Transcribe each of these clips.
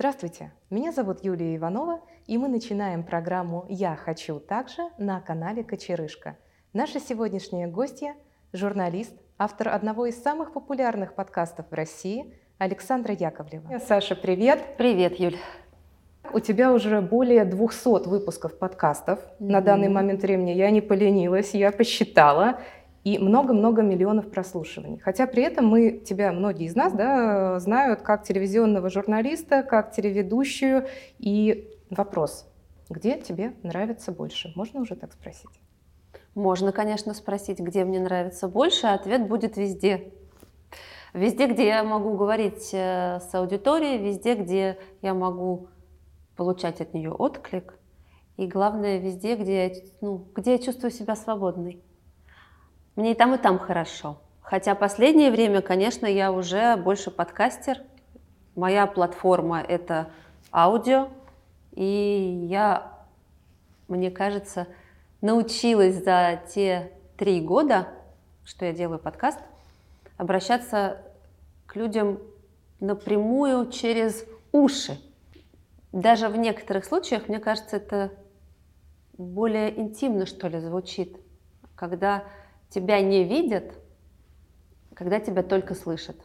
Здравствуйте, меня зовут Юлия Иванова, и мы начинаем программу «Я хочу также» на канале Кочерышка. Наша сегодняшняя гостья – журналист, автор одного из самых популярных подкастов в России Александра Яковлева. Саша, привет! Привет, Юль! У тебя уже более 200 выпусков подкастов mm-hmm. на данный момент времени. Я не поленилась, я посчитала и много-много миллионов прослушиваний. Хотя при этом мы, тебя, многие из нас, да, знают как телевизионного журналиста, как телеведущую. И вопрос, где тебе нравится больше? Можно уже так спросить? Можно, конечно, спросить, где мне нравится больше, ответ будет везде. Везде, где я могу говорить э, с аудиторией, везде, где я могу получать от нее отклик. И главное, везде, где я, ну, где я чувствую себя свободной. Мне и там, и там хорошо. Хотя последнее время, конечно, я уже больше подкастер. Моя платформа — это аудио. И я, мне кажется, научилась за те три года, что я делаю подкаст, обращаться к людям напрямую через уши. Даже в некоторых случаях, мне кажется, это более интимно, что ли, звучит, когда тебя не видят, когда тебя только слышат.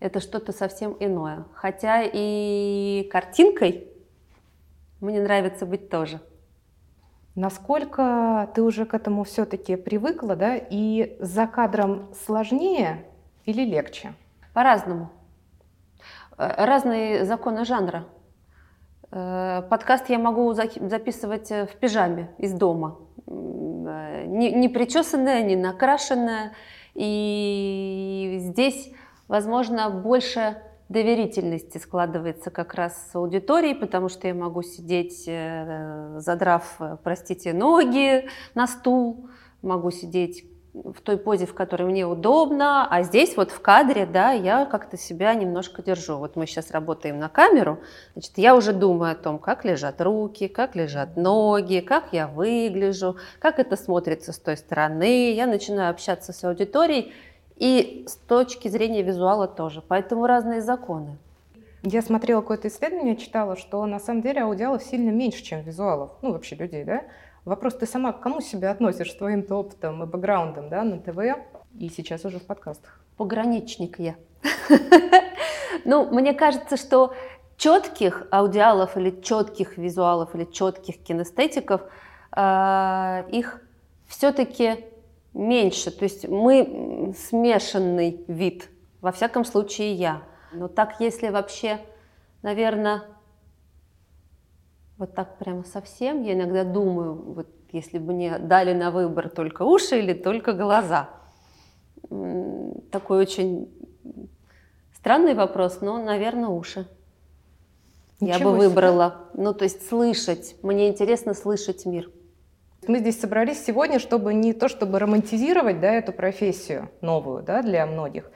Это что-то совсем иное. Хотя и картинкой мне нравится быть тоже. Насколько ты уже к этому все-таки привыкла, да? И за кадром сложнее или легче? По-разному. Э, разные законы жанра. Э, подкаст я могу записывать в пижаме из дома не, не причесанная, не накрашенная. И здесь, возможно, больше доверительности складывается как раз с аудиторией, потому что я могу сидеть, э, задрав, простите, ноги на стул, могу сидеть в той позе, в которой мне удобно, а здесь вот в кадре, да, я как-то себя немножко держу. Вот мы сейчас работаем на камеру, значит, я уже думаю о том, как лежат руки, как лежат ноги, как я выгляжу, как это смотрится с той стороны. Я начинаю общаться с аудиторией и с точки зрения визуала тоже. Поэтому разные законы. Я смотрела какое-то исследование, читала, что на самом деле аудиалов сильно меньше, чем визуалов, ну вообще людей, да? Вопрос, ты сама к кому себя относишь, с твоим опытом и бэкграундом, да, на ТВ и сейчас уже в подкастах? Пограничник я. Ну, мне кажется, что четких аудиалов или четких визуалов или четких кинестетиков а, их все-таки меньше. То есть мы смешанный вид, во всяком случае я. Но так, если вообще, наверное, вот так прямо совсем. Я иногда думаю, вот если бы мне дали на выбор только уши или только глаза. Такой очень странный вопрос, но, наверное, уши. Ничего я бы выбрала. Себе. Ну, то есть слышать. Мне интересно слышать мир. Мы здесь собрались сегодня, чтобы не то, чтобы романтизировать да, эту профессию новую да, для многих,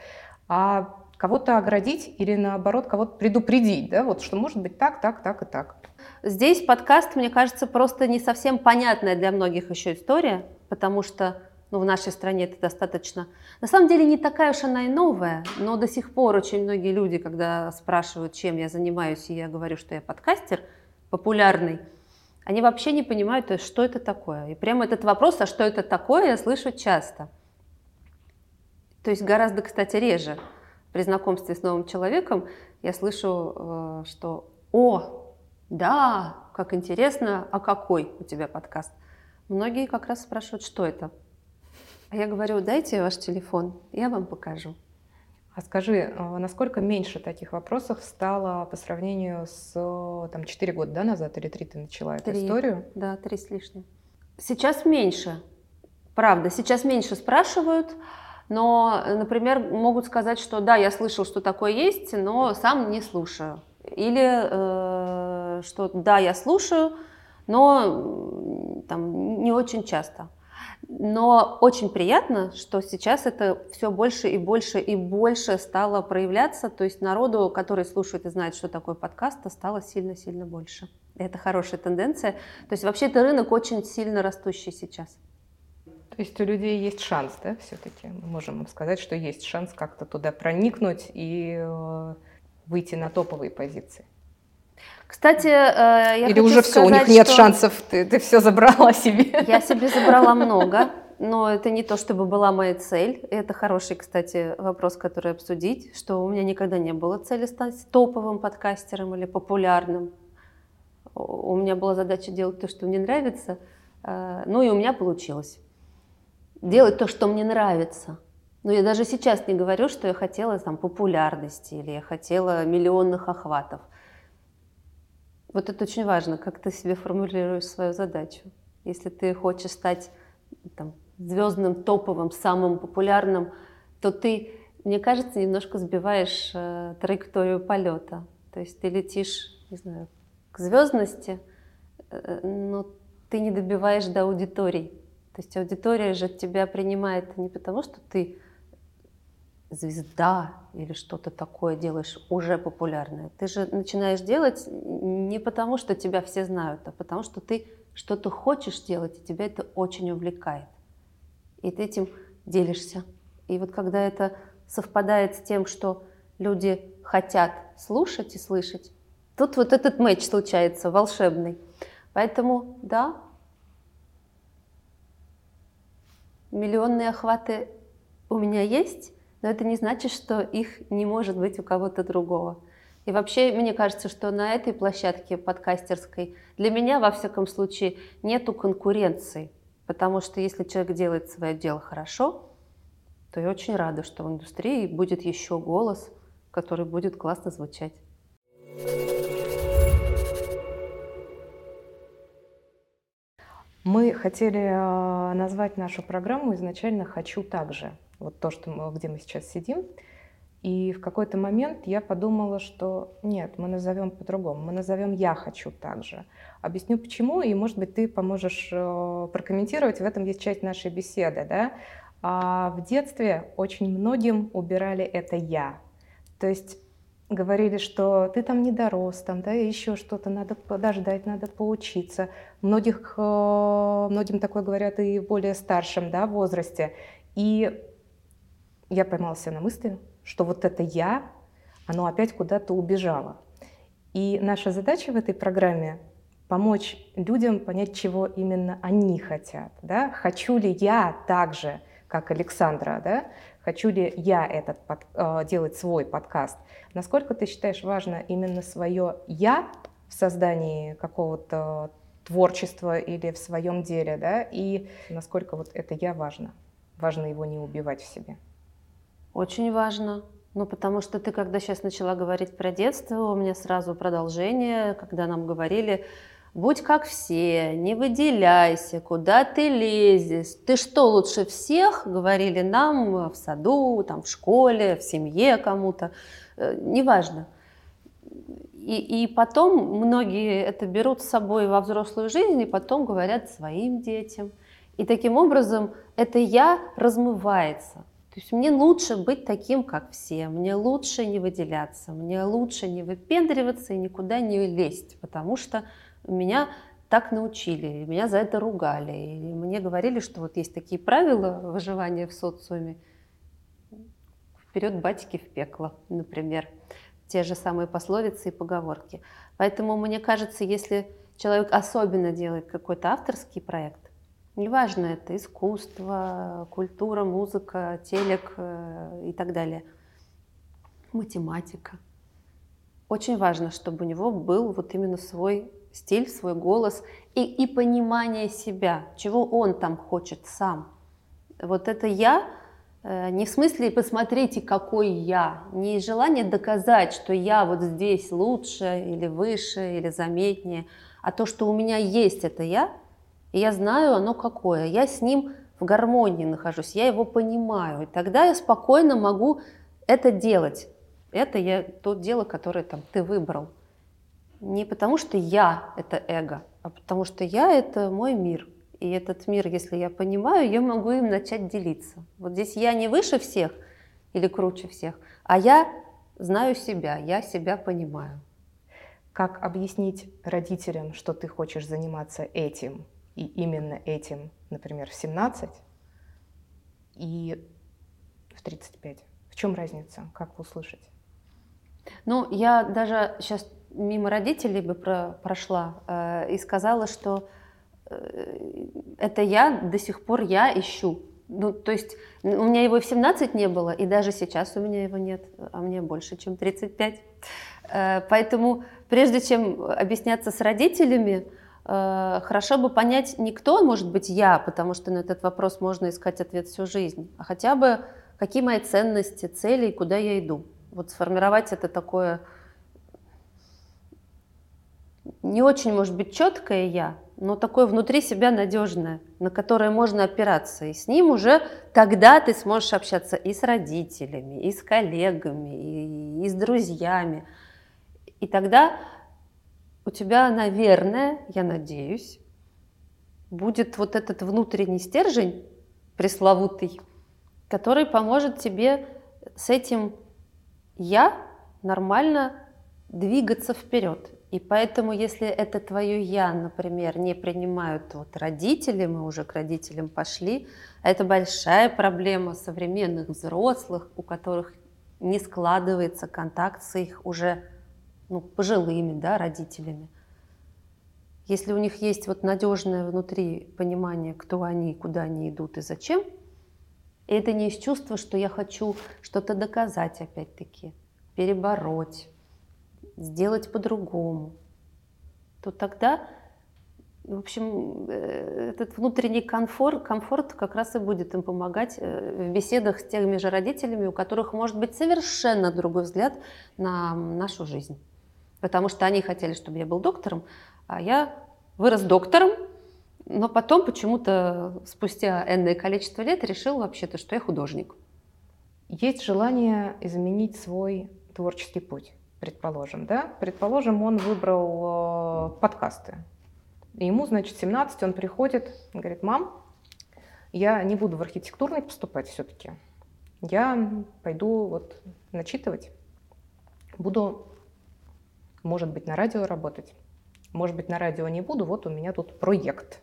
а кого-то оградить или наоборот кого-то предупредить, да, вот что может быть так, так, так и так. Здесь подкаст, мне кажется, просто не совсем понятная для многих еще история, потому что ну, в нашей стране это достаточно... На самом деле не такая уж она и новая, но до сих пор очень многие люди, когда спрашивают, чем я занимаюсь, и я говорю, что я подкастер популярный, они вообще не понимают, что это такое. И прямо этот вопрос, а что это такое, я слышу часто. То есть гораздо, кстати, реже при знакомстве с новым человеком я слышу, э, что «О, да, как интересно, а какой у тебя подкаст? Многие как раз спрашивают, что это. А я говорю, дайте ваш телефон, я вам покажу. А скажи, а насколько меньше таких вопросов стало по сравнению с там, 4 года да, назад или 3 ты начала эту историю? Да, 3 с лишним. Сейчас меньше, правда, сейчас меньше спрашивают, но, например, могут сказать, что да, я слышал, что такое есть, но сам не слушаю. Или э, что да, я слушаю, но там, не очень часто. Но очень приятно, что сейчас это все больше и больше и больше стало проявляться. То есть народу, который слушает и знает, что такое подкаст, стало сильно-сильно больше. Это хорошая тенденция. То есть вообще это рынок очень сильно растущий сейчас. То есть у людей есть шанс, да, все-таки? Мы можем сказать, что есть шанс как-то туда проникнуть и э, выйти на топовые позиции. Кстати, э, я Или уже все, у них сказать, нет шансов, ты, ты все забрала себе. Я себе забрала много, но это не то, чтобы была моя цель. Это хороший, кстати, вопрос, который обсудить, что у меня никогда не было цели стать топовым подкастером или популярным. У меня была задача делать то, что мне нравится, э, ну и у меня получилось. Делать то, что мне нравится. Но я даже сейчас не говорю, что я хотела там популярности или я хотела миллионных охватов. Вот это очень важно, как ты себе формулируешь свою задачу. Если ты хочешь стать там, звездным, топовым, самым популярным, то ты, мне кажется, немножко сбиваешь э, траекторию полета. То есть ты летишь, не знаю, к звездности, э, но ты не добиваешь до аудитории. То есть аудитория же тебя принимает не потому, что ты звезда или что-то такое делаешь уже популярное. Ты же начинаешь делать не потому, что тебя все знают, а потому что ты что-то хочешь делать, и тебя это очень увлекает. И ты этим делишься. И вот когда это совпадает с тем, что люди хотят слушать и слышать, тут вот этот матч случается волшебный. Поэтому, да, миллионные охваты у меня есть, но это не значит, что их не может быть у кого-то другого. И вообще, мне кажется, что на этой площадке подкастерской для меня, во всяком случае, нету конкуренции. Потому что если человек делает свое дело хорошо, то я очень рада, что в индустрии будет еще голос, который будет классно звучать. Мы хотели э, назвать нашу программу изначально «Хочу также» вот то, что мы, где мы сейчас сидим. И в какой-то момент я подумала, что нет, мы назовем по-другому, мы назовем «я хочу также». Объясню почему, и, может быть, ты поможешь э, прокомментировать, в этом есть часть нашей беседы. Да? А в детстве очень многим убирали это «я». То есть говорили, что ты там не дорос, там, да, еще что-то, надо подождать, надо поучиться. Многих, э, многим такое говорят и более старшем да, возрасте. И я поймался на мысли, что вот это я, оно опять куда-то убежало. И наша задача в этой программе помочь людям понять, чего именно они хотят. Да? Хочу ли я так же, как Александра, да? хочу ли я этот под, э, делать свой подкаст. Насколько ты считаешь важно именно свое «я» в создании какого-то творчества или в своем деле, да, и насколько вот это «я» важно? Важно его не убивать в себе. Очень важно. Ну, потому что ты, когда сейчас начала говорить про детство, у меня сразу продолжение, когда нам говорили, будь как все, не выделяйся, куда ты лезешь, ты что, лучше всех, говорили нам в саду, там, в школе, в семье кому-то, э, неважно. И, и потом многие это берут с собой во взрослую жизнь и потом говорят своим детям. И таким образом это «я» размывается. То есть мне лучше быть таким, как все, мне лучше не выделяться, мне лучше не выпендриваться и никуда не лезть, потому что меня так научили, меня за это ругали. И мне говорили, что вот есть такие правила выживания в социуме. Вперед батики в пекло, например. Те же самые пословицы и поговорки. Поэтому мне кажется, если человек особенно делает какой-то авторский проект, Неважно, это искусство, культура, музыка, телек э, и так далее. Математика. Очень важно, чтобы у него был вот именно свой стиль, свой голос и, и понимание себя, чего он там хочет сам. Вот это я, э, не в смысле посмотрите, какой я, не желание доказать, что я вот здесь лучше или выше или заметнее, а то, что у меня есть это я – и я знаю оно какое, я с ним в гармонии нахожусь, я его понимаю, и тогда я спокойно могу это делать. Это я то дело, которое там ты выбрал. Не потому что я — это эго, а потому что я — это мой мир. И этот мир, если я понимаю, я могу им начать делиться. Вот здесь я не выше всех или круче всех, а я знаю себя, я себя понимаю. Как объяснить родителям, что ты хочешь заниматься этим, и именно этим, например, в 17 и в 35. В чем разница? Как услышать? Ну, я даже сейчас мимо родителей бы про, прошла э, и сказала, что э, это я до сих пор я ищу. Ну, то есть у меня его в 17 не было, и даже сейчас у меня его нет, а мне больше, чем 35. Э, поэтому прежде чем объясняться с родителями, хорошо бы понять не кто может быть я, потому что на этот вопрос можно искать ответ всю жизнь, а хотя бы какие мои ценности, цели и куда я иду. Вот сформировать это такое не очень, может быть, четкое я, но такое внутри себя надежное, на которое можно опираться. И с ним уже тогда ты сможешь общаться и с родителями, и с коллегами, и, и с друзьями. И тогда у тебя, наверное, я надеюсь, будет вот этот внутренний стержень пресловутый, который поможет тебе с этим «я» нормально двигаться вперед. И поэтому, если это твое «я», например, не принимают вот родители, мы уже к родителям пошли, а это большая проблема современных взрослых, у которых не складывается контакт с их уже ну, пожилыми да, родителями. Если у них есть вот надежное внутри понимание, кто они, куда они идут и зачем, и это не из чувства, что я хочу что-то доказать опять-таки, перебороть, сделать по-другому, то тогда, в общем, э, этот внутренний комфорт, комфорт как раз и будет им помогать э, в беседах с теми же родителями, у которых может быть совершенно другой взгляд на нашу жизнь. Потому что они хотели, чтобы я был доктором, а я вырос доктором, но потом почему-то спустя энное количество лет решил вообще-то, что я художник. Есть желание изменить свой творческий путь предположим, да, предположим, он выбрал э, подкасты. Ему, значит, 17, он приходит, говорит, мам, я не буду в архитектурный поступать все-таки. Я пойду вот начитывать. Буду, может быть, на радио работать. Может быть, на радио не буду, вот у меня тут проект.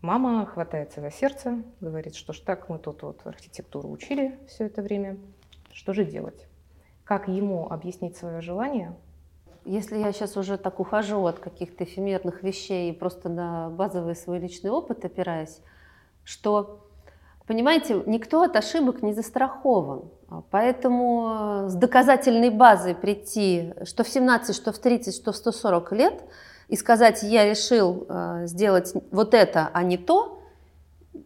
Мама хватается за сердце, говорит, что ж так, мы тут вот архитектуру учили все это время, что же делать? как ему объяснить свое желание? Если я сейчас уже так ухожу от каких-то эфемерных вещей и просто на базовый свой личный опыт опираюсь, что, понимаете, никто от ошибок не застрахован. Поэтому с доказательной базой прийти, что в 17, что в 30, что в 140 лет, и сказать, я решил э, сделать вот это, а не то,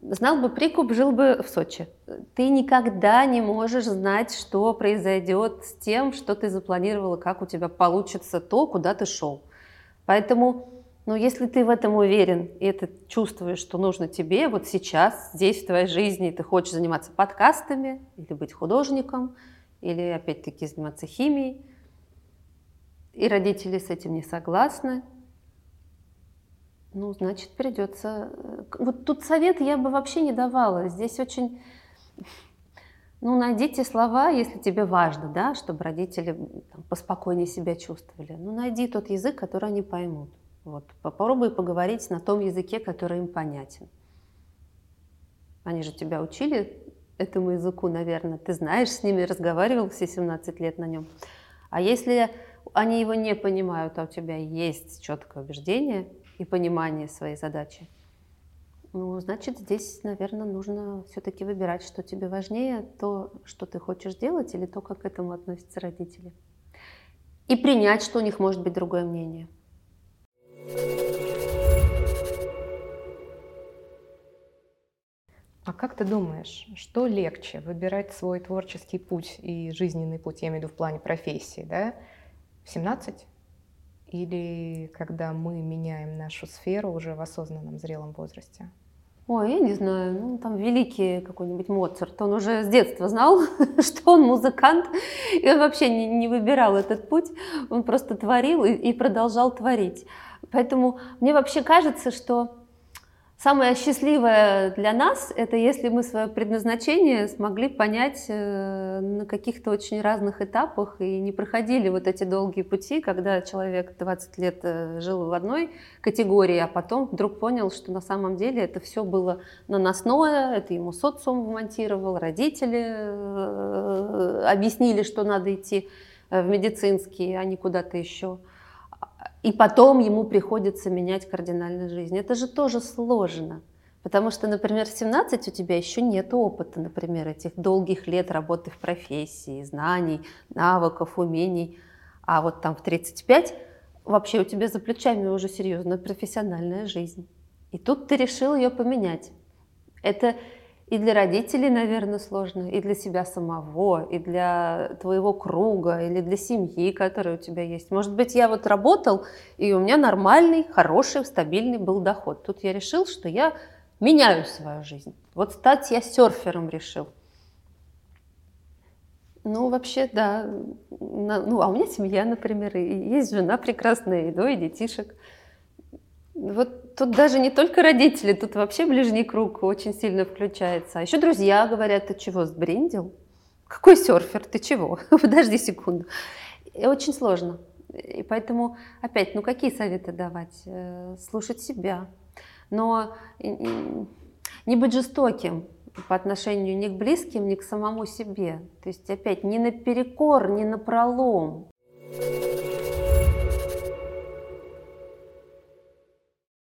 знал бы прикуп, жил бы в Сочи. Ты никогда не можешь знать, что произойдет с тем, что ты запланировала, как у тебя получится то, куда ты шел. Поэтому, ну, если ты в этом уверен и это чувствуешь, что нужно тебе вот сейчас, здесь, в твоей жизни, ты хочешь заниматься подкастами или быть художником, или опять-таки заниматься химией, и родители с этим не согласны, ну, значит, придется. Э, вот тут совет я бы вообще не давала. Здесь очень... Ну, найдите слова, если тебе важно, да, чтобы родители там, поспокойнее себя чувствовали. Ну, найди тот язык, который они поймут. Вот. Попробуй поговорить на том языке, который им понятен. Они же тебя учили этому языку, наверное. Ты знаешь, с ними разговаривал все 17 лет на нем. А если они его не понимают, а у тебя есть четкое убеждение, и понимание своей задачи. Ну, значит, здесь, наверное, нужно все-таки выбирать, что тебе важнее, то, что ты хочешь делать, или то, как к этому относятся родители. И принять, что у них может быть другое мнение. А как ты думаешь, что легче выбирать свой творческий путь и жизненный путь, я имею в виду в плане профессии, да, в 17 или когда мы меняем нашу сферу уже в осознанном зрелом возрасте? Ой, я не знаю, ну там великий какой-нибудь Моцарт, он уже с детства знал, что он музыкант, и он вообще не, не выбирал этот путь, он просто творил и, и продолжал творить. Поэтому мне вообще кажется, что Самое счастливое для нас – это если мы свое предназначение смогли понять э, на каких-то очень разных этапах и не проходили вот эти долгие пути, когда человек 20 лет э, жил в одной категории, а потом вдруг понял, что на самом деле это все было наносное, это ему социум вмонтировал, родители э, объяснили, что надо идти в медицинский, а не куда-то еще. И потом ему приходится менять кардинально жизнь. Это же тоже сложно. Потому что, например, в 17 у тебя еще нет опыта, например, этих долгих лет работы в профессии, знаний, навыков, умений. А вот там в 35 вообще у тебя за плечами уже серьезная профессиональная жизнь. И тут ты решил ее поменять. Это и для родителей, наверное, сложно, и для себя самого, и для твоего круга, или для семьи, которая у тебя есть. Может быть, я вот работал, и у меня нормальный, хороший, стабильный был доход. Тут я решил, что я меняю свою жизнь. Вот стать я серфером решил. Ну, вообще, да. Ну, а у меня семья, например, и есть жена прекрасная, и двое детишек. Вот тут даже не только родители, тут вообще ближний круг очень сильно включается. А еще друзья говорят, ты чего, сбрендил? Какой серфер, ты чего? Подожди секунду. И очень сложно. И поэтому, опять, ну какие советы давать? Э, слушать себя. Но не быть жестоким по отношению ни к близким, ни к самому себе. То есть, опять, не наперекор, не на пролом.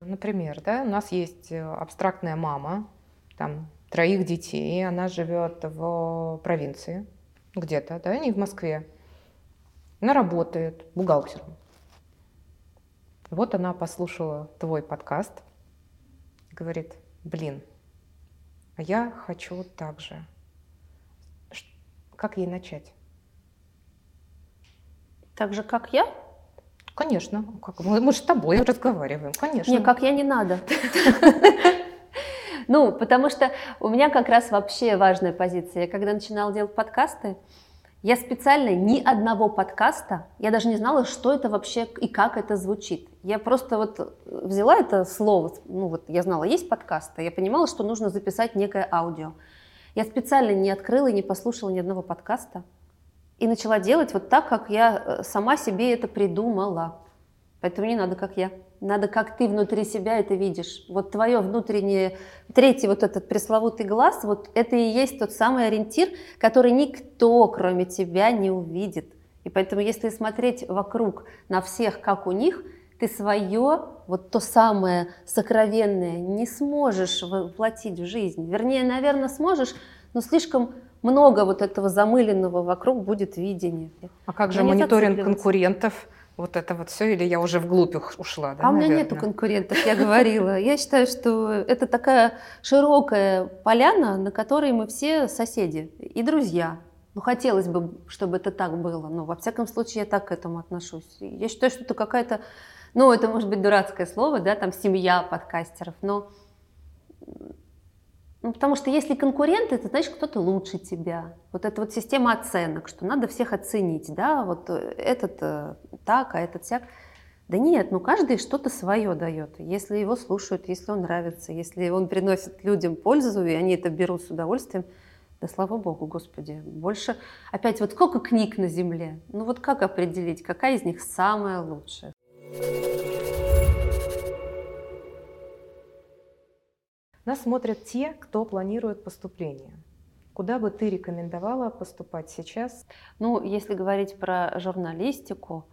Например, да, у нас есть э, абстрактная мама, там троих детей, она живет в провинции где-то, да, не в Москве. Она работает бухгалтером. Вот она послушала твой подкаст, говорит, блин, а я хочу так же. Как ей начать? Так же, как я? Конечно. Как? Мы, мы же с тобой разговариваем, конечно. Не, как я не надо. Ну, потому что у меня как раз вообще важная позиция. Я когда начинала делать подкасты, я специально ни одного подкаста, я даже не знала, что это вообще и как это звучит. Я просто вот взяла это слово, ну вот я знала, есть подкаст, а я понимала, что нужно записать некое аудио. Я специально не открыла и не послушала ни одного подкаста и начала делать вот так, как я э, сама себе это придумала. Поэтому не надо, как я. Надо, как ты внутри себя это видишь. Вот твое внутреннее, третий вот этот пресловутый глаз, вот это и есть тот самый ориентир, который никто, кроме тебя, не увидит. И поэтому, если смотреть вокруг на всех, как у них, ты свое, вот то самое сокровенное, не сможешь воплотить в жизнь. Вернее, наверное, сможешь, но слишком много вот этого замыленного вокруг будет видения. А как же мониторинг конкурентов? вот это вот все, или я уже вглубь ушла? Да, а у меня нету конкурентов, я говорила. Я считаю, что это такая широкая поляна, на которой мы все соседи и друзья. Ну, хотелось бы, чтобы это так было, но во всяком случае я так к этому отношусь. Я считаю, что это какая-то, ну, это может быть дурацкое слово, да, там семья подкастеров, но ну, потому что если конкуренты, это значит кто-то лучше тебя. Вот эта вот система оценок, что надо всех оценить, да, вот э, этот э, так, а этот сяк. Да нет, ну каждый что-то свое дает. Если его слушают, если он нравится, если он приносит людям пользу, и они это берут с удовольствием, да слава богу, Господи. Больше, опять, вот сколько книг на земле? Ну вот как определить, какая из них самая лучшая? Нас смотрят те, кто планирует поступление. Куда бы ты рекомендовала поступать сейчас? Ну, если говорить про журналистику,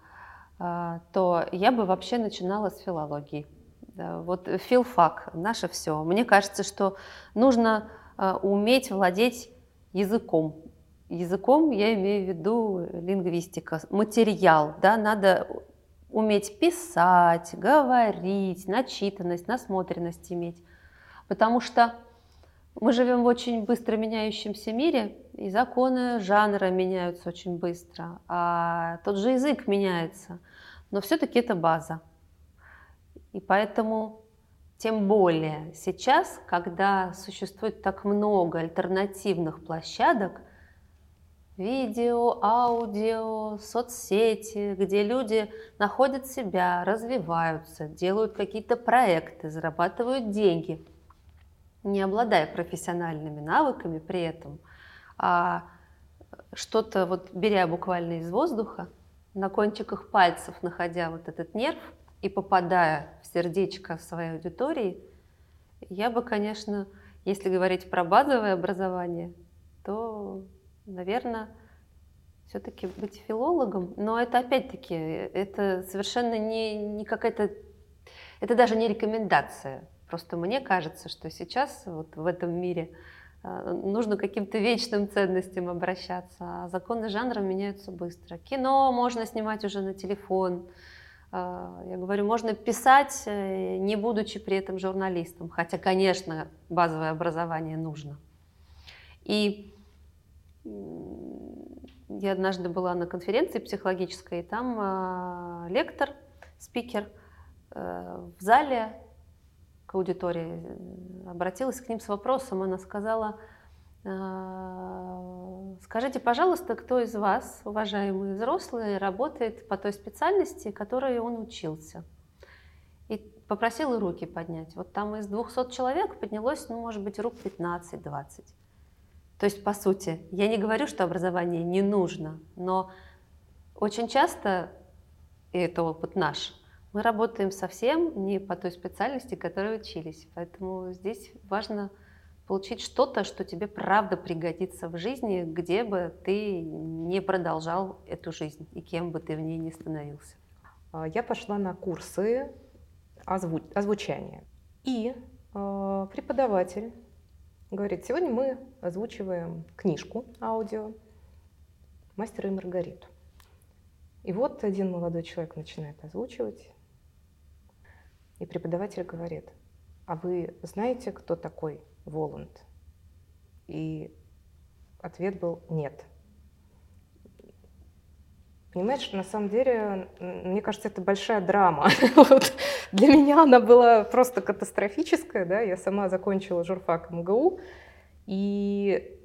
а, то я бы вообще начинала с филологии. Вот филфак, наше все. Мне кажется, что нужно а, уметь владеть языком. Языком я имею в виду лингвистика, материал. Да? Надо уметь писать, говорить, начитанность, насмотренность иметь. Потому что мы живем в очень быстро меняющемся мире, и законы жанра меняются очень быстро, а тот же язык меняется, но все-таки это база. И поэтому тем более сейчас, когда существует так много альтернативных площадок, видео, аудио, соцсети, где люди находят себя, развиваются, делают какие-то проекты, зарабатывают деньги – не обладая профессиональными навыками при этом, а что-то вот беря буквально из воздуха, на кончиках пальцев находя вот этот нерв и попадая в сердечко своей аудитории, я бы, конечно, если говорить про базовое образование, то, наверное, все-таки быть филологом, но это опять-таки, это совершенно не, не какая-то, это даже не рекомендация. Просто мне кажется, что сейчас вот в этом мире э, нужно к каким-то вечным ценностям обращаться, а законы жанра меняются быстро. Кино можно снимать уже на телефон, э, я говорю, можно писать, э, не будучи при этом журналистом, хотя, конечно, базовое образование нужно. И я однажды была на конференции психологической, и там лектор, спикер в зале к аудитории э, обратилась к ним с вопросом. Она сказала, э, скажите, пожалуйста, кто из вас, уважаемые взрослые, работает по той специальности, которой он учился? И попросила руки поднять. Вот там из 200 человек поднялось, ну, может быть, рук 15-20. То есть, по сути, я не говорю, что образование не нужно, но очень часто, и это опыт наш, мы работаем совсем не по той специальности, которой учились. Поэтому здесь важно получить что-то, что тебе правда пригодится в жизни, где бы ты не продолжал эту жизнь и кем бы ты в ней не становился. А, я пошла на курсы озву... озвучания. И э, преподаватель Говорит, сегодня мы озвучиваем книжку аудио «Мастера и Маргариту». И вот один молодой человек начинает озвучивать, и преподаватель говорит, а вы знаете, кто такой Воланд? И ответ был нет. Понимаешь, на самом деле, мне кажется, это большая драма. вот. Для меня она была просто катастрофическая. Да? Я сама закончила журфак МГУ. И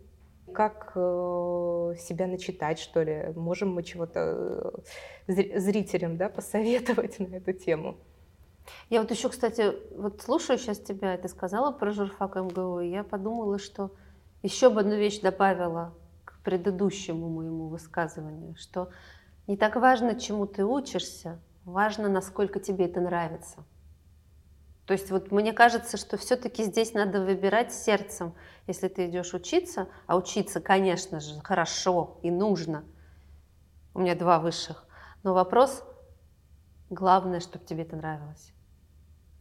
как э, себя начитать, что ли? Можем мы чего-то э, зрителям да, посоветовать на эту тему? Я вот еще, кстати, вот слушаю сейчас тебя, ты сказала про журфак МГУ, и я подумала, что еще бы одну вещь добавила к предыдущему моему высказыванию, что не так важно, чему ты учишься, важно, насколько тебе это нравится. То есть вот мне кажется, что все-таки здесь надо выбирать сердцем, если ты идешь учиться, а учиться, конечно же, хорошо и нужно. У меня два высших. Но вопрос, главное, чтобы тебе это нравилось.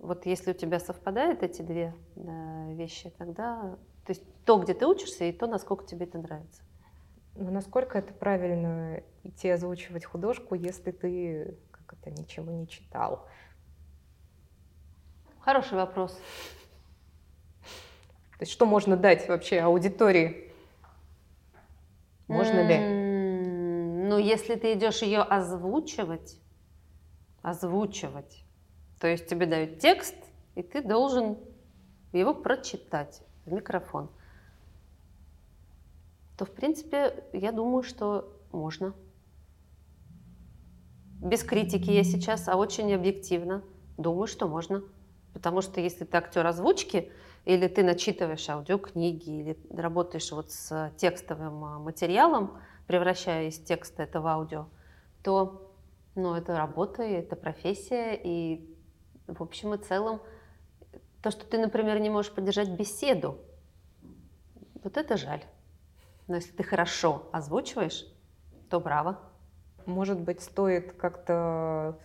Вот если у тебя совпадают эти две да, вещи, тогда, то есть то, где ты учишься, и то, насколько тебе это нравится. Но насколько это правильно идти озвучивать художку, если ты как это ничего не читал? Хороший вопрос. То есть что можно дать вообще аудитории? Можно ли? Ну, если ты идешь ее озвучивать, озвучивать, то есть тебе дают текст, и ты должен его прочитать в микрофон то, в принципе, я думаю, что можно. Без критики я сейчас, а очень объективно думаю, что можно. Потому что если ты актер озвучки, или ты начитываешь аудиокниги, или работаешь вот с текстовым а, материалом, превращая из текста это в аудио, то ну, это работа, это профессия, и в общем и целом то, что ты, например, не можешь поддержать беседу, вот это жаль. Но если ты хорошо озвучиваешь, то браво. Может быть, стоит как-то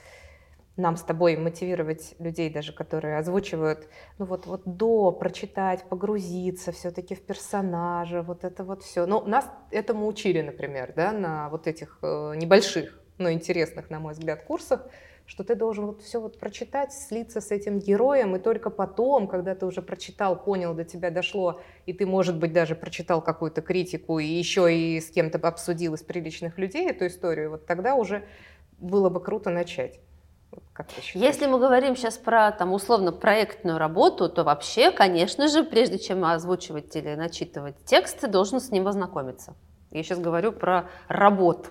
нам с тобой мотивировать людей, даже которые озвучивают, ну вот, вот до прочитать, погрузиться все-таки в персонажа, вот это вот все. Ну, нас этому учили, например, да, на вот этих э, небольших, но интересных, на мой взгляд, курсах, что ты должен вот все вот прочитать, слиться с этим героем, и только потом, когда ты уже прочитал, понял, до тебя дошло, и ты, может быть, даже прочитал какую-то критику, и еще и с кем-то обсудил из приличных людей эту историю, вот тогда уже было бы круто начать. Как Если мы говорим сейчас про там условно проектную работу, то вообще, конечно же, прежде чем озвучивать или начитывать текст, ты должен с ним ознакомиться. Я сейчас говорю про работу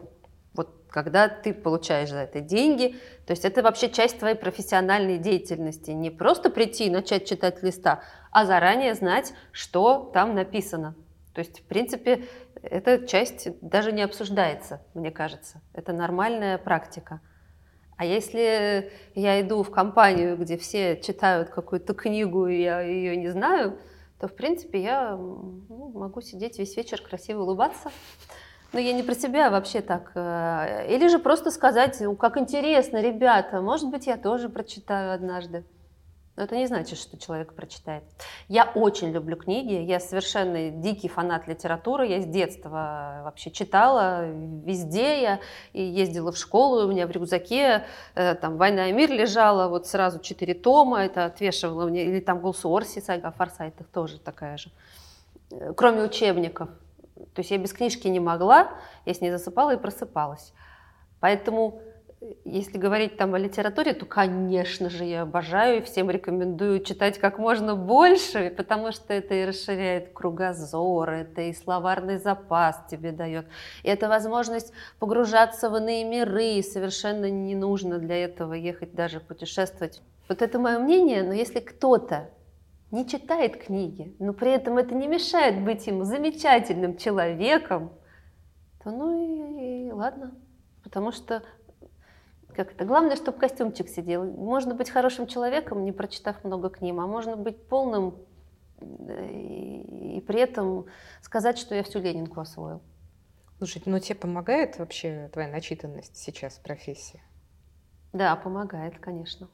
когда ты получаешь за это деньги. То есть это вообще часть твоей профессиональной деятельности. Не просто прийти и начать читать листа, а заранее знать, что там написано. То есть, в принципе, эта часть даже не обсуждается, мне кажется. Это нормальная практика. А если я иду в компанию, где все читают какую-то книгу, и я ее не знаю, то, в принципе, я ну, могу сидеть весь вечер красиво улыбаться, Ну, я не про себя, вообще так. Э, или же просто сказать, как интересно, ребята, может быть, я тоже прочитаю однажды. Но это не значит, что человек прочитает. Я очень люблю книги, я совершенно дикий фанат литературы, я с детства вообще читала везде, я и ездила в школу, у меня в рюкзаке э, там «Война и мир» лежала, вот сразу четыре тома, это отвешивала мне, или там «Гулсуорси», сага о Форсайтах тоже такая же, э, кроме учебников. То есть я без книжки не могла, я с ней засыпала и просыпалась. Поэтому если говорить там о литературе, то, конечно же, я обожаю и всем рекомендую читать как можно больше, потому что это и расширяет кругозор, это и словарный запас тебе дает. И это возможность погружаться в иные миры, и совершенно не нужно для этого ехать даже путешествовать. Вот это мое мнение, но если кто-то не читает книги, но при этом это не мешает быть ему замечательным человеком, то ну и, и ладно. Потому что как это? Главное, чтобы костюмчик сидел. Можно быть хорошим человеком, не прочитав много книг, а можно быть полным и, и при этом сказать, что я всю Ленинку освоил. Слушай, ну тебе помогает вообще твоя начитанность сейчас в профессии? Да, помогает, конечно.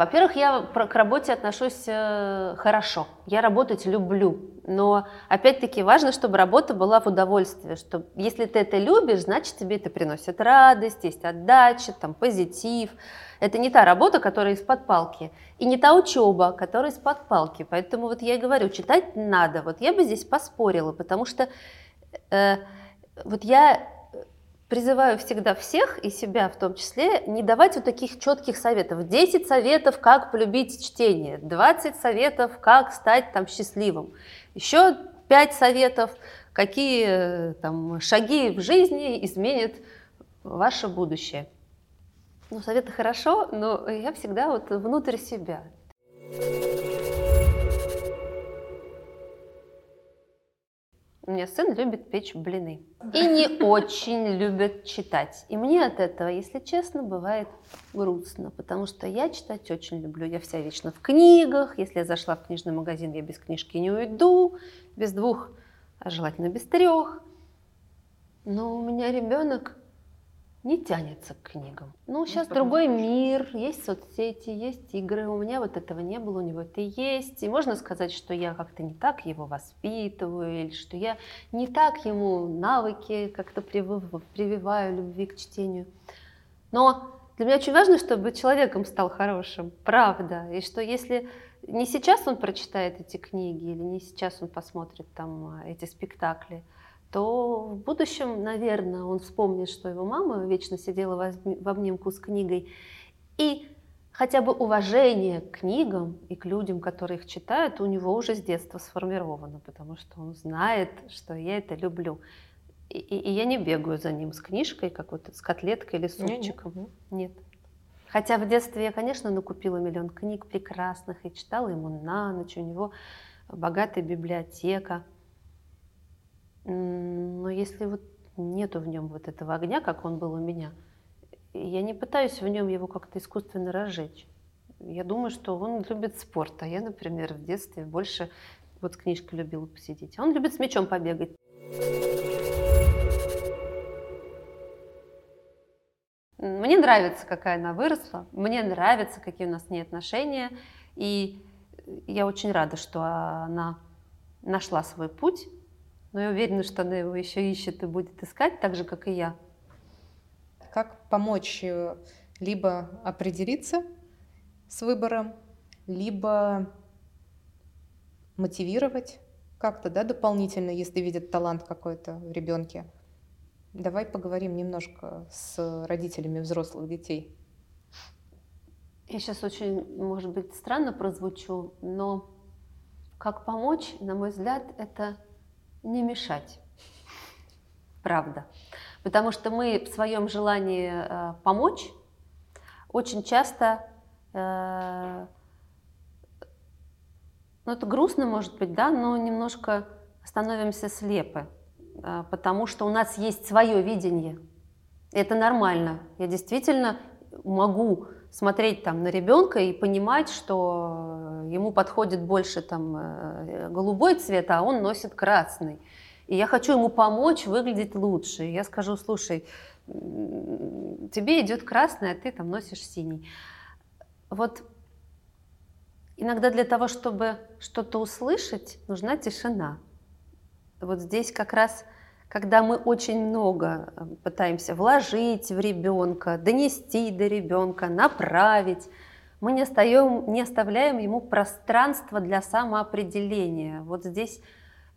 Во-первых, я к работе отношусь э, хорошо. Я работать люблю. Но опять-таки важно, чтобы работа была в удовольствие. Что если ты это любишь, значит тебе это приносит радость, есть отдача, там, позитив. Это не та работа, которая из-под палки. И не та учеба, которая из-под палки. Поэтому вот я и говорю, читать надо. Вот я бы здесь поспорила, потому что э, вот я призываю всегда всех, и себя в том числе, не давать вот таких четких советов. 10 советов, как полюбить чтение, 20 советов, как стать там счастливым, еще 5 советов, какие там шаги в жизни изменят ваше будущее. Ну, советы хорошо, но я всегда вот внутрь себя. У меня сын любит печь блины. И не очень любит читать. И мне от этого, если честно, бывает грустно, потому что я читать очень люблю. Я вся вечно в книгах. Если я зашла в книжный магазин, я без книжки не уйду. Без двух, а желательно без трех. Но у меня ребенок не тянется к книгам. Ну, сейчас ну, другой мир, есть соцсети, есть игры. У меня вот этого не было, у него это есть. И можно сказать, что я как-то не так его воспитываю, или что я не так ему навыки как-то прививаю любви к чтению. Но для меня очень важно, чтобы человеком стал хорошим, правда. И что если не сейчас он прочитает эти книги, или не сейчас он посмотрит там эти спектакли, то в будущем, наверное, он вспомнит, что его мама вечно сидела в обнимку с книгой. И хотя бы уважение к книгам и к людям, которые их читают, у него уже с детства сформировано, потому что он знает, что я это люблю. И, и, и я не бегаю за ним с книжкой, как вот с котлеткой или супчиком. Нет. нет. Хотя в детстве я, конечно, накупила миллион книг прекрасных и читала ему на ночь. У него богатая библиотека. Но если вот нету в нем вот этого огня, как он был у меня, я не пытаюсь в нем его как-то искусственно разжечь. Я думаю, что он любит спорт, а я, например, в детстве больше вот с книжкой любила посидеть. Он любит с мячом побегать. Мне нравится, какая она выросла, мне нравится, какие у нас с ней отношения, и я очень рада, что она нашла свой путь, но я уверена, что она его еще ищет и будет искать, так же, как и я. Как помочь э, либо определиться с выбором, либо мотивировать как-то, да, дополнительно, если видят талант какой-то в ребенке. Давай поговорим немножко с родителями взрослых детей. Я сейчас очень, может быть, странно прозвучу, но как помочь, на мой взгляд, это не мешать. Правда. Потому что мы в своем желании э, помочь очень часто, э, ну это грустно может быть, да, но немножко становимся слепы, э, потому что у нас есть свое видение. Это нормально. Я действительно могу смотреть там на ребенка и понимать, что ему подходит больше там э, голубой цвет, а он носит красный. И я хочу ему помочь выглядеть лучше. Я скажу, слушай, тебе идет красный, а ты там носишь синий. Вот иногда для того, чтобы что-то услышать, нужна тишина. Вот здесь как раз, когда мы очень много э, пытаемся вложить в ребенка, донести до ребенка, направить, мы не, остаем, не оставляем ему пространство для самоопределения. Вот здесь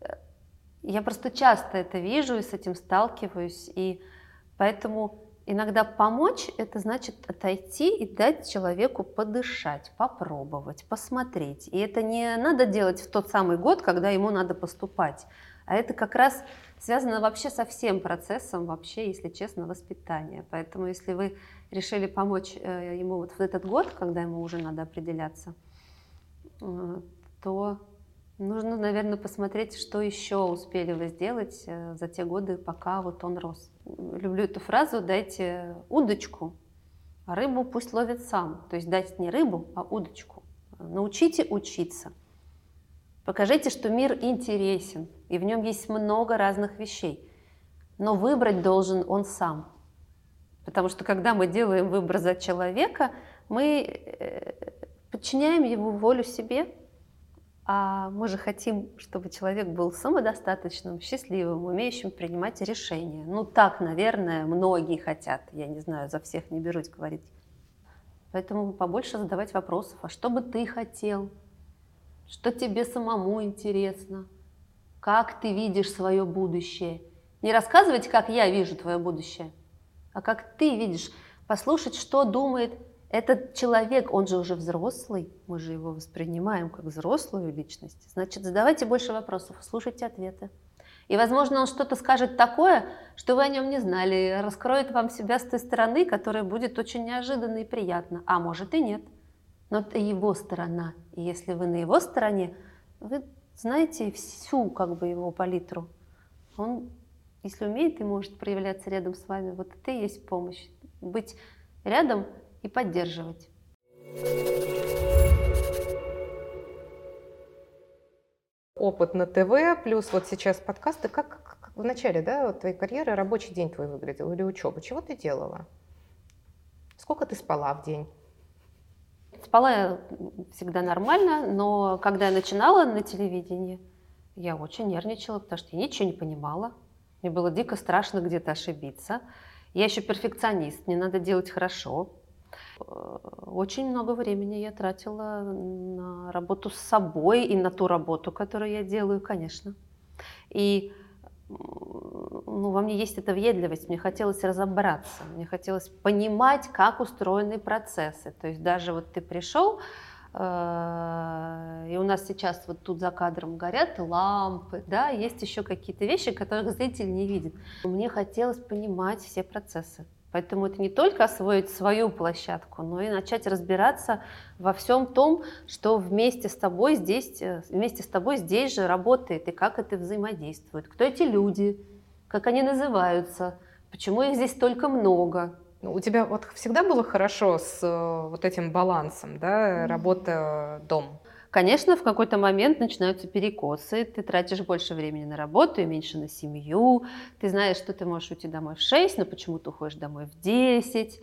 э, я просто часто это вижу и с этим сталкиваюсь, и поэтому Иногда помочь – это значит отойти и дать человеку подышать, попробовать, посмотреть. И это не надо делать в тот самый год, когда ему надо поступать, а это как раз связано вообще со всем процессом, вообще, если честно, воспитания. Поэтому если вы решили помочь э, ему вот в этот год, когда ему уже надо определяться, э, то нужно, наверное, посмотреть, что еще успели вы сделать э, за те годы, пока вот он рос люблю эту фразу, дайте удочку, а рыбу пусть ловит сам. То есть дайте не рыбу, а удочку. Научите учиться. Покажите, что мир интересен, и в нем есть много разных вещей. Но выбрать должен он сам. Потому что когда мы делаем выбор за человека, мы э, подчиняем его волю себе, а мы же хотим, чтобы человек был самодостаточным, счастливым, умеющим принимать решения. Ну так, наверное, многие хотят. Я не знаю, за всех не берусь говорить. Поэтому побольше задавать вопросов. А что бы ты хотел? Что тебе самому интересно? Как ты видишь свое будущее? Не рассказывать, как я вижу твое будущее, а как ты видишь. Послушать, что думает этот человек, он же уже взрослый, мы же его воспринимаем как взрослую личность. Значит, задавайте больше вопросов, слушайте ответы. И, возможно, он что-то скажет такое, что вы о нем не знали, раскроет вам себя с той стороны, которая будет очень неожиданно и приятно. А может и нет. Но это его сторона. И если вы на его стороне, вы знаете всю как бы его палитру. Он, если умеет и может проявляться рядом с вами, вот это и есть помощь. Быть рядом и поддерживать. Опыт на ТВ, плюс вот сейчас подкасты. Как, как в начале да, вот твоей карьеры рабочий день твой выглядел или учеба? Чего ты делала? Сколько ты спала в день? Спала я всегда нормально, но когда я начинала на телевидении, я очень нервничала, потому что я ничего не понимала. Мне было дико страшно где-то ошибиться. Я еще перфекционист, мне надо делать хорошо. Э, очень много времени я тратила на работу с собой и на ту работу, которую я делаю, конечно. И ну, во мне есть эта въедливость, мне хотелось разобраться, мне хотелось понимать, как устроены процессы. То есть даже вот ты пришел, э, и у нас сейчас вот тут за кадром горят лампы, да, есть еще какие-то вещи, которых зритель не видит. Мне хотелось понимать все процессы. Поэтому это не только освоить свою площадку, но и начать разбираться во всем том, что вместе с тобой здесь, э, вместе с тобой здесь же работает и как это взаимодействует. Кто эти люди, как они называются, почему их здесь столько много. Ну, у тебя вот всегда было хорошо с э, вот этим балансом, да, работа-дом? Конечно, в какой-то момент начинаются перекосы, ты тратишь больше времени на работу и меньше на семью, ты знаешь, что ты можешь уйти домой в 6, но почему ты уходишь домой в 10,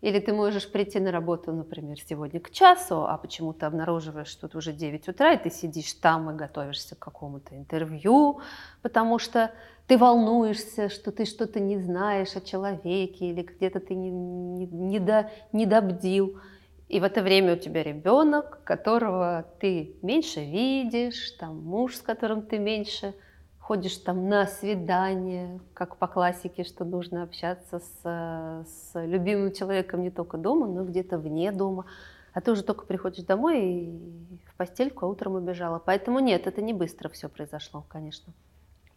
или ты можешь прийти на работу, например, сегодня к часу, а почему ты обнаруживаешь, что это уже 9 утра, и ты сидишь там и готовишься к какому-то интервью, потому что ты волнуешься, что ты что-то не знаешь о человеке, или где-то ты не, не, не, до, не добдил. И в это время у тебя ребенок, которого ты меньше видишь, там муж, с которым ты меньше ходишь там на свидание, как по классике, что нужно общаться с, с любимым человеком не только дома, но где-то вне дома. А ты уже только приходишь домой и в постельку, а утром убежала. Поэтому нет, это не быстро все произошло, конечно.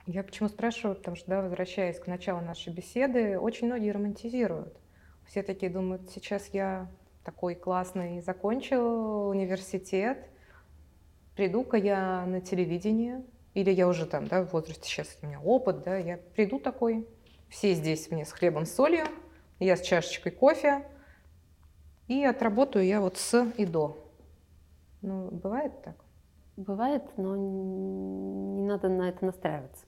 Я почему спрашиваю, потому что, да, возвращаясь к началу нашей беседы, очень многие романтизируют. Все такие думают, сейчас я такой классный, закончил университет, приду-ка я на телевидение, или я уже там, да, в возрасте сейчас у меня опыт, да, я приду такой, все здесь мне с хлебом, с солью, я с чашечкой кофе, и отработаю я вот с и до. Ну, бывает так? Бывает, но не надо на это настраиваться.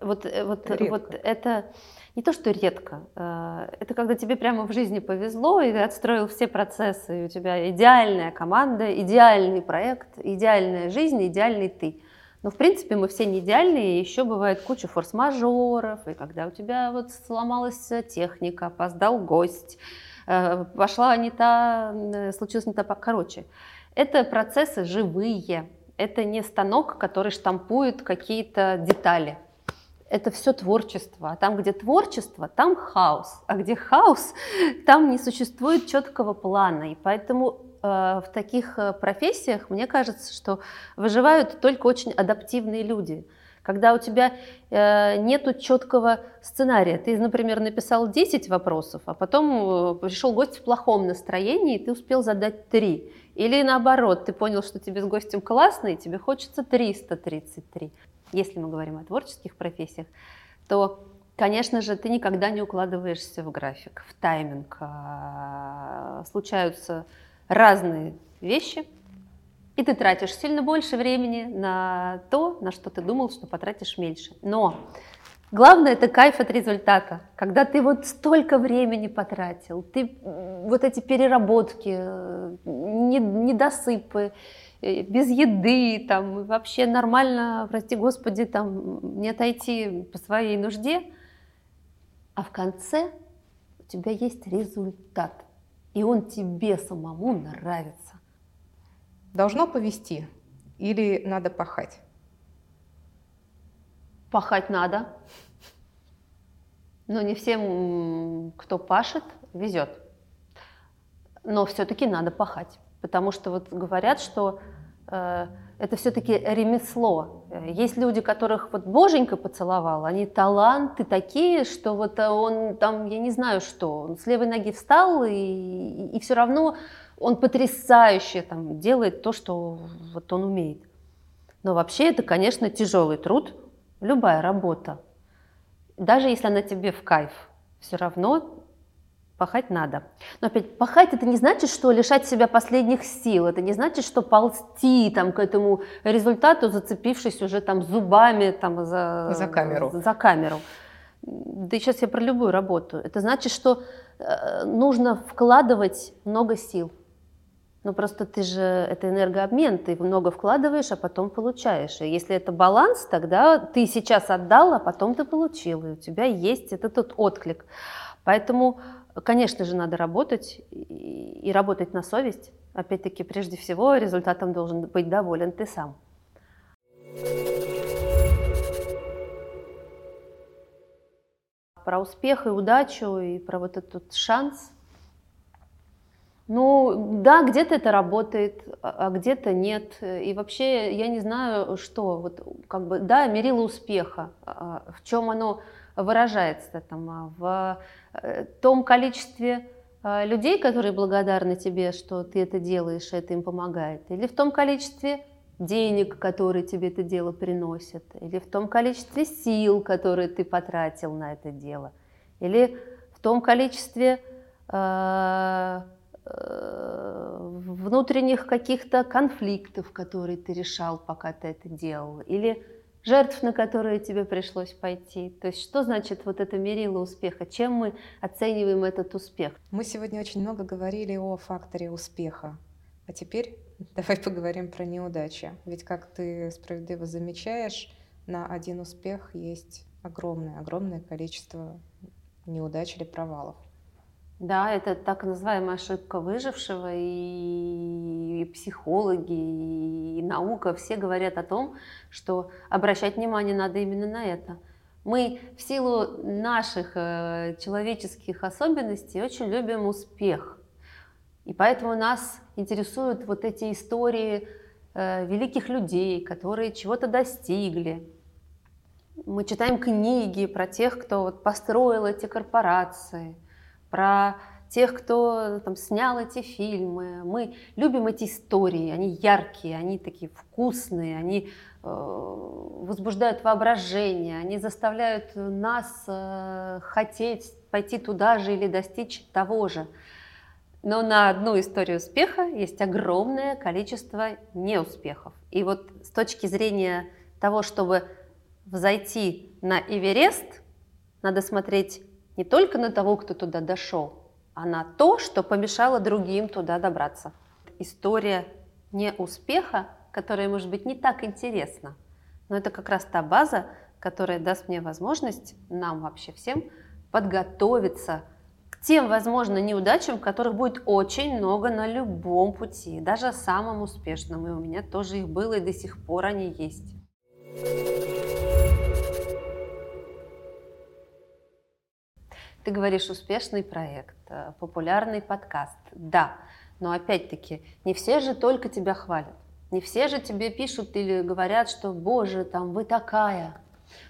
Вот, э, вот, редко. вот это не то, что редко, э, это когда тебе прямо в жизни повезло, и ты отстроил все процессы, и у тебя идеальная команда, идеальный проект, идеальная жизнь, идеальный ты. Но, в принципе, мы все не идеальные, и еще бывает куча форс-мажоров, и когда у тебя вот сломалась техника, опоздал гость, э, пошла не та, случилось не та, короче. Это процессы живые, это не станок, который штампует какие-то детали это все творчество. А там, где творчество, там хаос. А где хаос, там не существует четкого плана. И поэтому э, в таких э, профессиях, мне кажется, что выживают только очень адаптивные люди. Когда у тебя э, нет четкого сценария. Ты, например, написал 10 вопросов, а потом э, пришел гость в плохом настроении, и ты успел задать 3. Или наоборот, ты понял, что тебе с гостем классно, и тебе хочется 333 если мы говорим о творческих профессиях, то, конечно же, ты никогда не укладываешься в график, в тайминг. А, случаются разные вещи, и ты тратишь сильно больше времени на то, на что ты думал, что потратишь меньше. Но главное это кайф от результата. Когда ты вот столько времени потратил, ты вот эти переработки, э, недосыпы, без еды, там, вообще нормально, прости господи, там, не отойти по своей нужде, а в конце у тебя есть результат, и он тебе самому нравится. Должно повести или надо пахать? Пахать надо, но не всем, кто пашет, везет. Но все-таки надо пахать. Потому что вот говорят, что э, это все-таки ремесло. Есть люди, которых вот боженька поцеловал, они таланты такие, что вот он там, я не знаю что, он с левой ноги встал, и, и, и все равно он потрясающе там делает то, что вот он умеет. Но вообще это, конечно, тяжелый труд, любая работа. Даже если она тебе в кайф, все равно Пахать надо. Но опять, пахать это не значит, что лишать себя последних сил, это не значит, что ползти там, к этому результату, зацепившись уже там зубами там, за, за камеру. За камеру. Да и сейчас я про любую работу. Это значит, что э, нужно вкладывать много сил. Ну просто ты же, это энергообмен, ты много вкладываешь, а потом получаешь. И если это баланс, тогда ты сейчас отдал, а потом ты получил, и у тебя есть этот, этот отклик. Поэтому Конечно же, надо работать и работать на совесть. Опять-таки, прежде всего, результатом должен быть доволен ты сам. Про успех и удачу, и про вот этот шанс. Ну, да, где-то это работает, а, а где-то нет. И вообще я не знаю, что. Вот, как бы, да, мерило успеха. А, в чем оно выражается? Там, в Э, том количестве э, людей, которые благодарны тебе, что ты это делаешь, это им помогает, или в том количестве денег, которые тебе это дело приносят, или в том количестве сил, которые ты потратил на это дело, или в том количестве э, внутренних каких-то конфликтов, которые ты решал, пока ты это делал, или жертв, на которые тебе пришлось пойти. То есть что значит вот это мерило успеха? Чем мы оцениваем этот успех? Мы сегодня очень много говорили о факторе успеха. А теперь давай поговорим про неудачи. Ведь, как ты справедливо замечаешь, на один успех есть огромное, огромное количество неудач или провалов. Да, это так называемая ошибка выжившего, и, и психологи, и наука, все говорят о том, что обращать внимание надо именно на это. Мы в силу наших э, человеческих особенностей очень любим успех. И поэтому нас интересуют вот эти истории э, великих людей, которые чего-то достигли. Мы читаем книги про тех, кто вот построил эти корпорации – про тех, кто там, снял эти фильмы. Мы любим эти истории, они яркие, они такие вкусные, они э, возбуждают воображение, они заставляют нас э, хотеть пойти туда же или достичь того же. Но на одну историю успеха есть огромное количество неуспехов. И вот с точки зрения того, чтобы взойти на Эверест, надо смотреть не только на того, кто туда дошел, а на то, что помешало другим туда добраться. История неуспеха, которая, может быть, не так интересна, но это как раз та база, которая даст мне возможность, нам вообще всем, подготовиться к тем, возможно, неудачам, которых будет очень много на любом пути, даже самым успешным. И у меня тоже их было, и до сих пор они есть. Ты говоришь успешный проект, э, популярный подкаст. Да, но опять-таки не все же только тебя хвалят. Не все же тебе пишут или говорят, что, боже, там вы такая.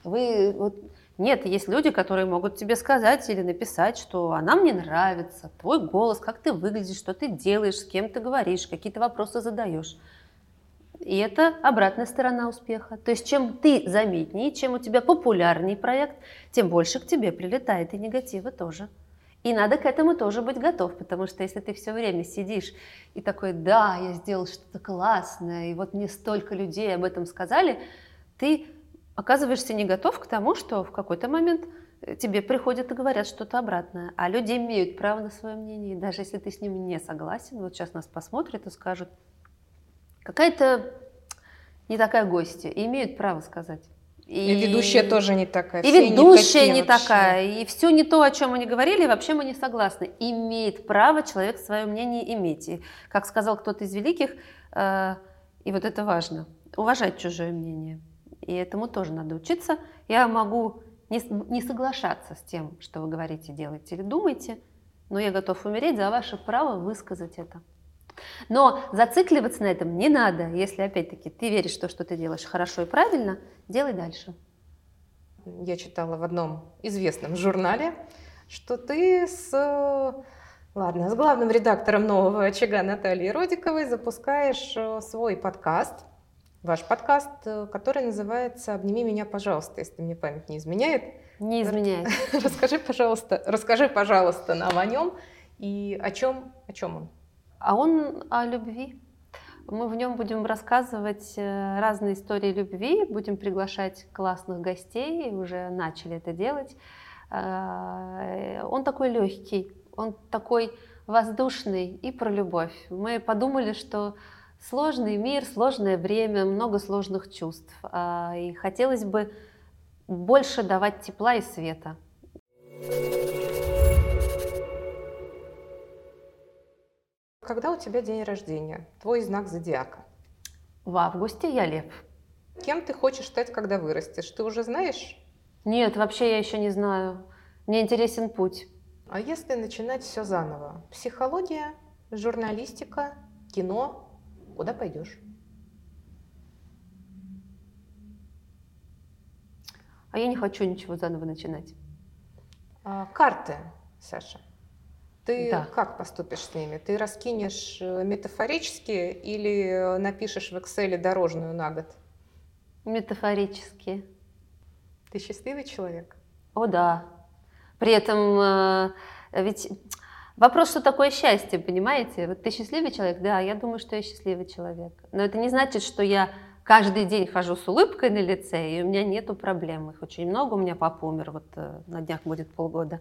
Вы вот нет, есть люди, которые могут тебе сказать или написать, что она мне нравится, твой голос, как ты выглядишь, что ты делаешь, с кем ты говоришь, какие-то вопросы задаешь. И это обратная сторона успеха. То есть чем ты заметнее, чем у тебя популярней проект, тем больше к тебе прилетает и негатива тоже. И надо к этому тоже быть готов, потому что если ты все время сидишь и такой, да, я сделал что-то классное, и вот мне столько людей об этом сказали, ты оказываешься не готов к тому, что в какой-то момент тебе приходят и говорят что-то обратное. А люди имеют право на свое мнение, и даже если ты с ним не согласен, вот сейчас нас посмотрят и скажут, какая-то не такая гостья, и имеют право сказать. И, и ведущая тоже не такая. И ведущая не, не такая. И все не то, о чем они говорили, вообще мы не согласны. Имеет право человек свое мнение иметь. И, как сказал кто-то из великих, э, и вот это важно, уважать чужое мнение. И этому тоже надо учиться. Я могу не, не соглашаться с тем, что вы говорите, делаете или думаете, но я готов умереть за ваше право высказать это. Но зацикливаться на этом не надо. Если, опять-таки, ты веришь, что что ты делаешь хорошо и правильно, делай дальше. Я читала в одном известном журнале, что ты с, ладно, с главным редактором нового очага Натальей Родиковой запускаешь э, свой подкаст, ваш подкаст, э, который называется «Обними меня, пожалуйста», если мне память не изменяет. Не изменяет. Расскажи, пожалуйста, расскажи, пожалуйста, нам о нем и о чем, о чем он. А он о любви. Мы в нем будем рассказывать э, разные истории любви, будем приглашать классных гостей, уже начали это делать. Э, он такой легкий, он такой воздушный и про любовь. Мы подумали, что сложный мир, сложное время, много сложных чувств. А, и хотелось бы больше давать тепла и света. Когда у тебя день рождения? Твой знак зодиака? В августе я лев. Кем ты хочешь стать, когда вырастешь? Ты уже знаешь? Нет, вообще я еще не знаю. Мне интересен путь. А если начинать все заново? Психология, журналистика, кино? Куда пойдешь? А я не хочу ничего заново начинать. А, карты, Саша. Ты да. как поступишь с ними? Ты раскинешь э, метафорически или напишешь в Excel дорожную на год? Метафорически. Ты счастливый человек? О, да. При этом э, ведь вопрос, что такое счастье, понимаете? Вот ты счастливый человек? Да, я думаю, что я счастливый человек. Но это не значит, что я каждый день хожу с улыбкой на лице, и у меня нету проблем. Их очень много. У меня папа умер, вот э, на днях будет полгода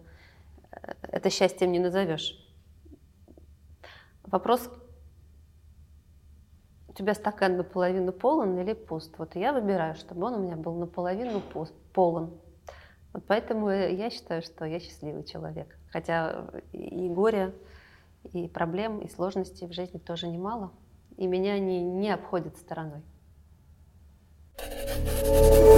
это счастьем не назовешь. Вопрос, у тебя стакан наполовину полон или пуст? Вот я выбираю, чтобы он у меня был наполовину пуст, полон. Вот поэтому я считаю, что я счастливый человек. Хотя и горя, и проблем, и сложностей в жизни тоже немало. И меня они не обходят стороной. thank you